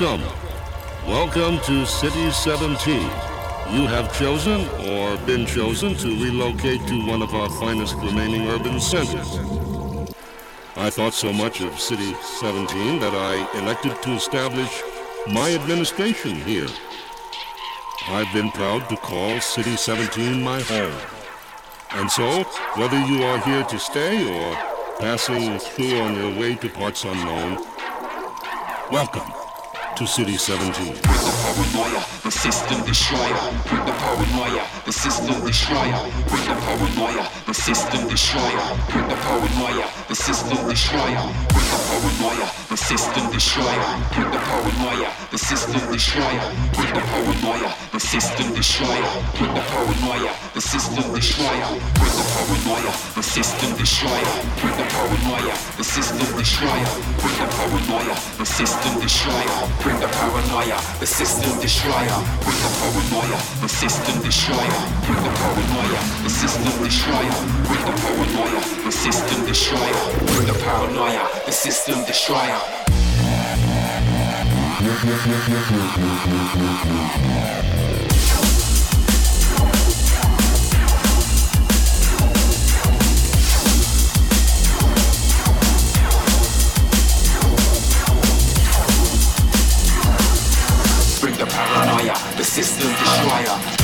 Welcome. Welcome to City 17. You have chosen or been chosen to relocate to one of our finest remaining urban centers. I thought so much of City 17 that I elected to establish my administration here. I've been proud to call City 17 my home. And so, whether you are here to stay or passing through on your way to parts unknown, welcome to City 17. Bring the paranoia, the system destroyer. The paranoia, the system destroyer. The paranoia, the system destroyer. The paranoia, the system destroyer. The paranoia, the system destroyer. The paranoia, the system destroyer. The paranoia, the system destroyer. The paranoia, the system destroyer. The paranoia, the system destroyer. The paranoia, the system destroyer. The paranoia, the system destroyer. Bring the paranoia, the system destroyer. Bring the paranoia, the system destroyer. Bring the paranoia, the system destroyer. Bring the paranoia, the system destroyer. Bring the paranoia, the system destroyer. Bring paranoia, the system destroyer.